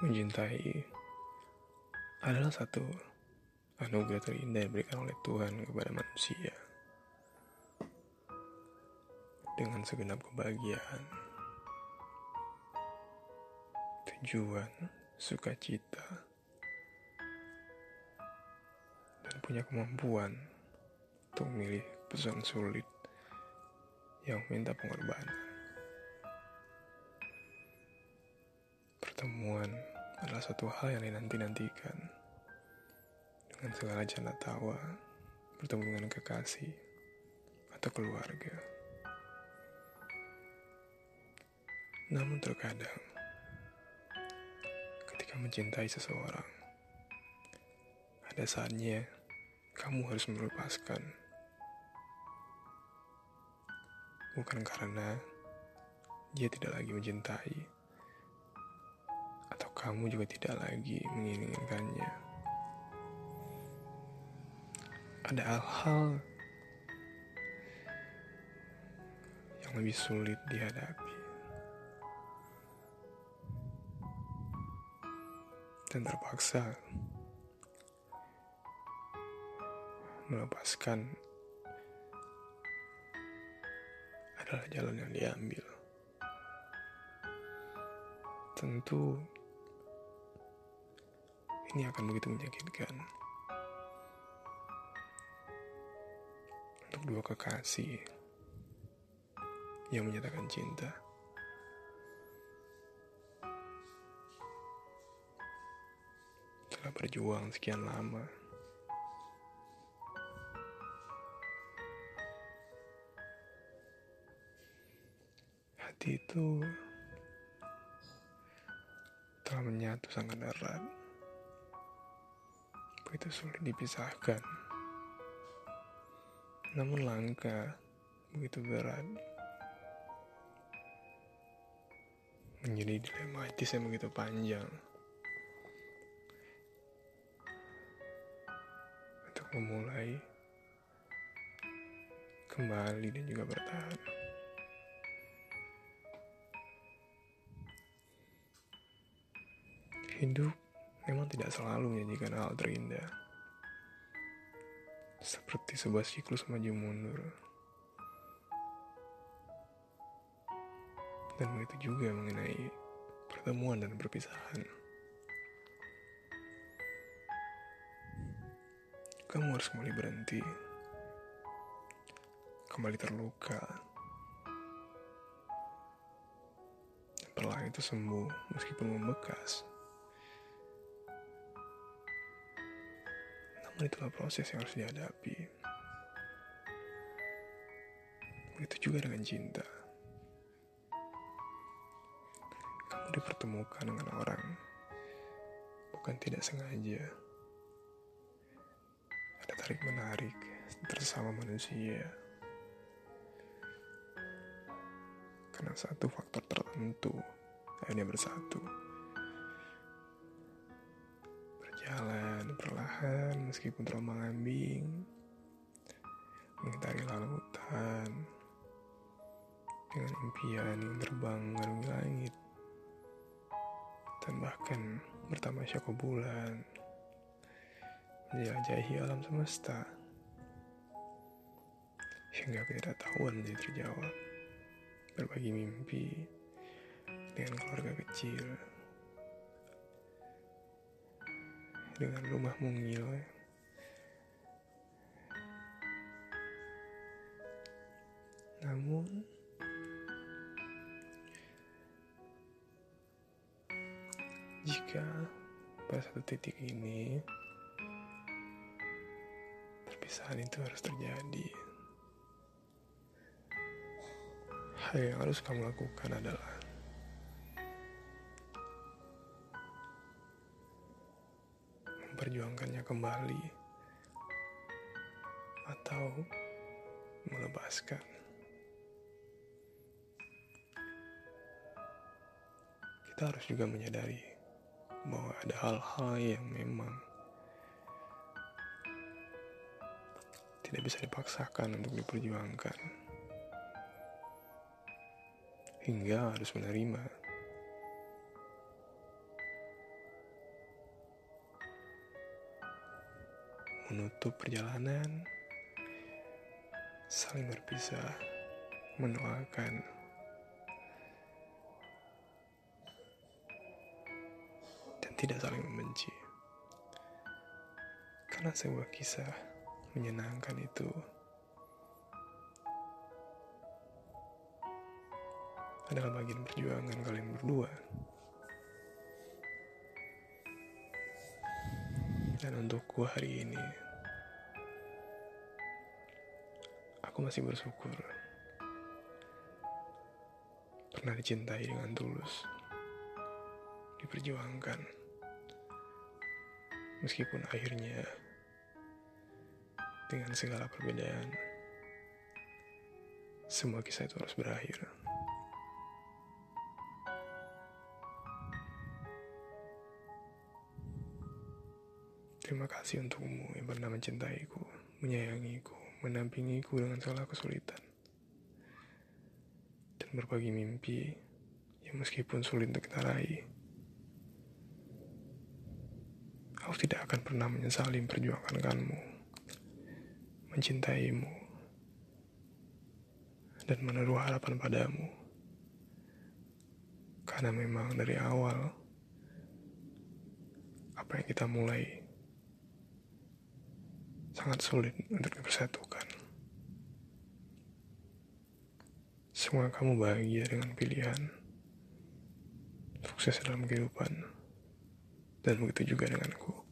Mencintai adalah satu anugerah terindah yang diberikan oleh Tuhan kepada manusia. Dengan segenap kebahagiaan, tujuan, sukacita, dan punya kemampuan untuk memilih pesan sulit yang minta pengorbanan. Pertemuan adalah satu hal yang dinanti-nantikan. Dengan segala canda tawa, bertemu dengan kekasih atau keluarga. Namun terkadang, ketika mencintai seseorang, ada saatnya kamu harus melepaskan. Bukan karena dia tidak lagi mencintai, kamu juga tidak lagi menginginkannya. Ada hal-hal yang lebih sulit dihadapi. Dan terpaksa melepaskan adalah jalan yang diambil. Tentu ini akan begitu menyakitkan. Untuk dua kekasih yang menyatakan cinta. Setelah berjuang sekian lama, hati itu telah menyatu sangat erat begitu sulit dipisahkan. Namun langkah begitu berat. Menjadi dilematis yang begitu panjang. Untuk memulai kembali dan juga bertahan. Hidup memang tidak selalu menyajikan hal terindah. Seperti sebuah siklus maju mundur. Dan begitu juga mengenai pertemuan dan perpisahan. Kamu harus kembali berhenti. Kembali terluka. Perlahan itu sembuh meskipun membekas. Itulah proses yang harus dihadapi. Begitu juga dengan cinta. Kamu dipertemukan dengan orang bukan tidak sengaja. Ada tarik menarik bersama manusia. Karena satu faktor tertentu akhirnya bersatu. Berjalan perlahan meskipun terombang ambing. Mengitari lautan Dengan impian yang terbang mengarungi langit. Dan bahkan bertamasya ke bulan. Menjelajahi alam semesta. Hingga ketidaktahuan menjadi terjawab. Berbagi mimpi Dengan keluarga kecil dengan rumah mungil. Namun, jika pada satu titik ini perpisahan itu harus terjadi, hal yang harus kamu lakukan adalah memperjuangkannya kembali atau melepaskan. Kita harus juga menyadari bahwa ada hal-hal yang memang tidak bisa dipaksakan untuk diperjuangkan. Hingga harus menerima menutup perjalanan, saling berpisah, mendoakan, dan tidak saling membenci. Karena sebuah kisah menyenangkan itu adalah bagian perjuangan kalian berdua. Dan untukku hari ini, aku masih bersyukur. Pernah dicintai dengan tulus, diperjuangkan, meskipun akhirnya dengan segala perbedaan, semua kisah itu harus berakhir. Terima kasih untukmu yang pernah mencintaiku, menyayangiku, menampingiku dengan segala kesulitan. Dan berbagi mimpi yang meskipun sulit untuk kita raih. Aku tidak akan pernah menyesali memperjuangkanmu, mencintaimu, dan menaruh harapan padamu. Karena memang dari awal, apa yang kita mulai sangat sulit untuk dipersatukan. Semoga kamu bahagia dengan pilihan, sukses dalam kehidupan, dan begitu juga denganku.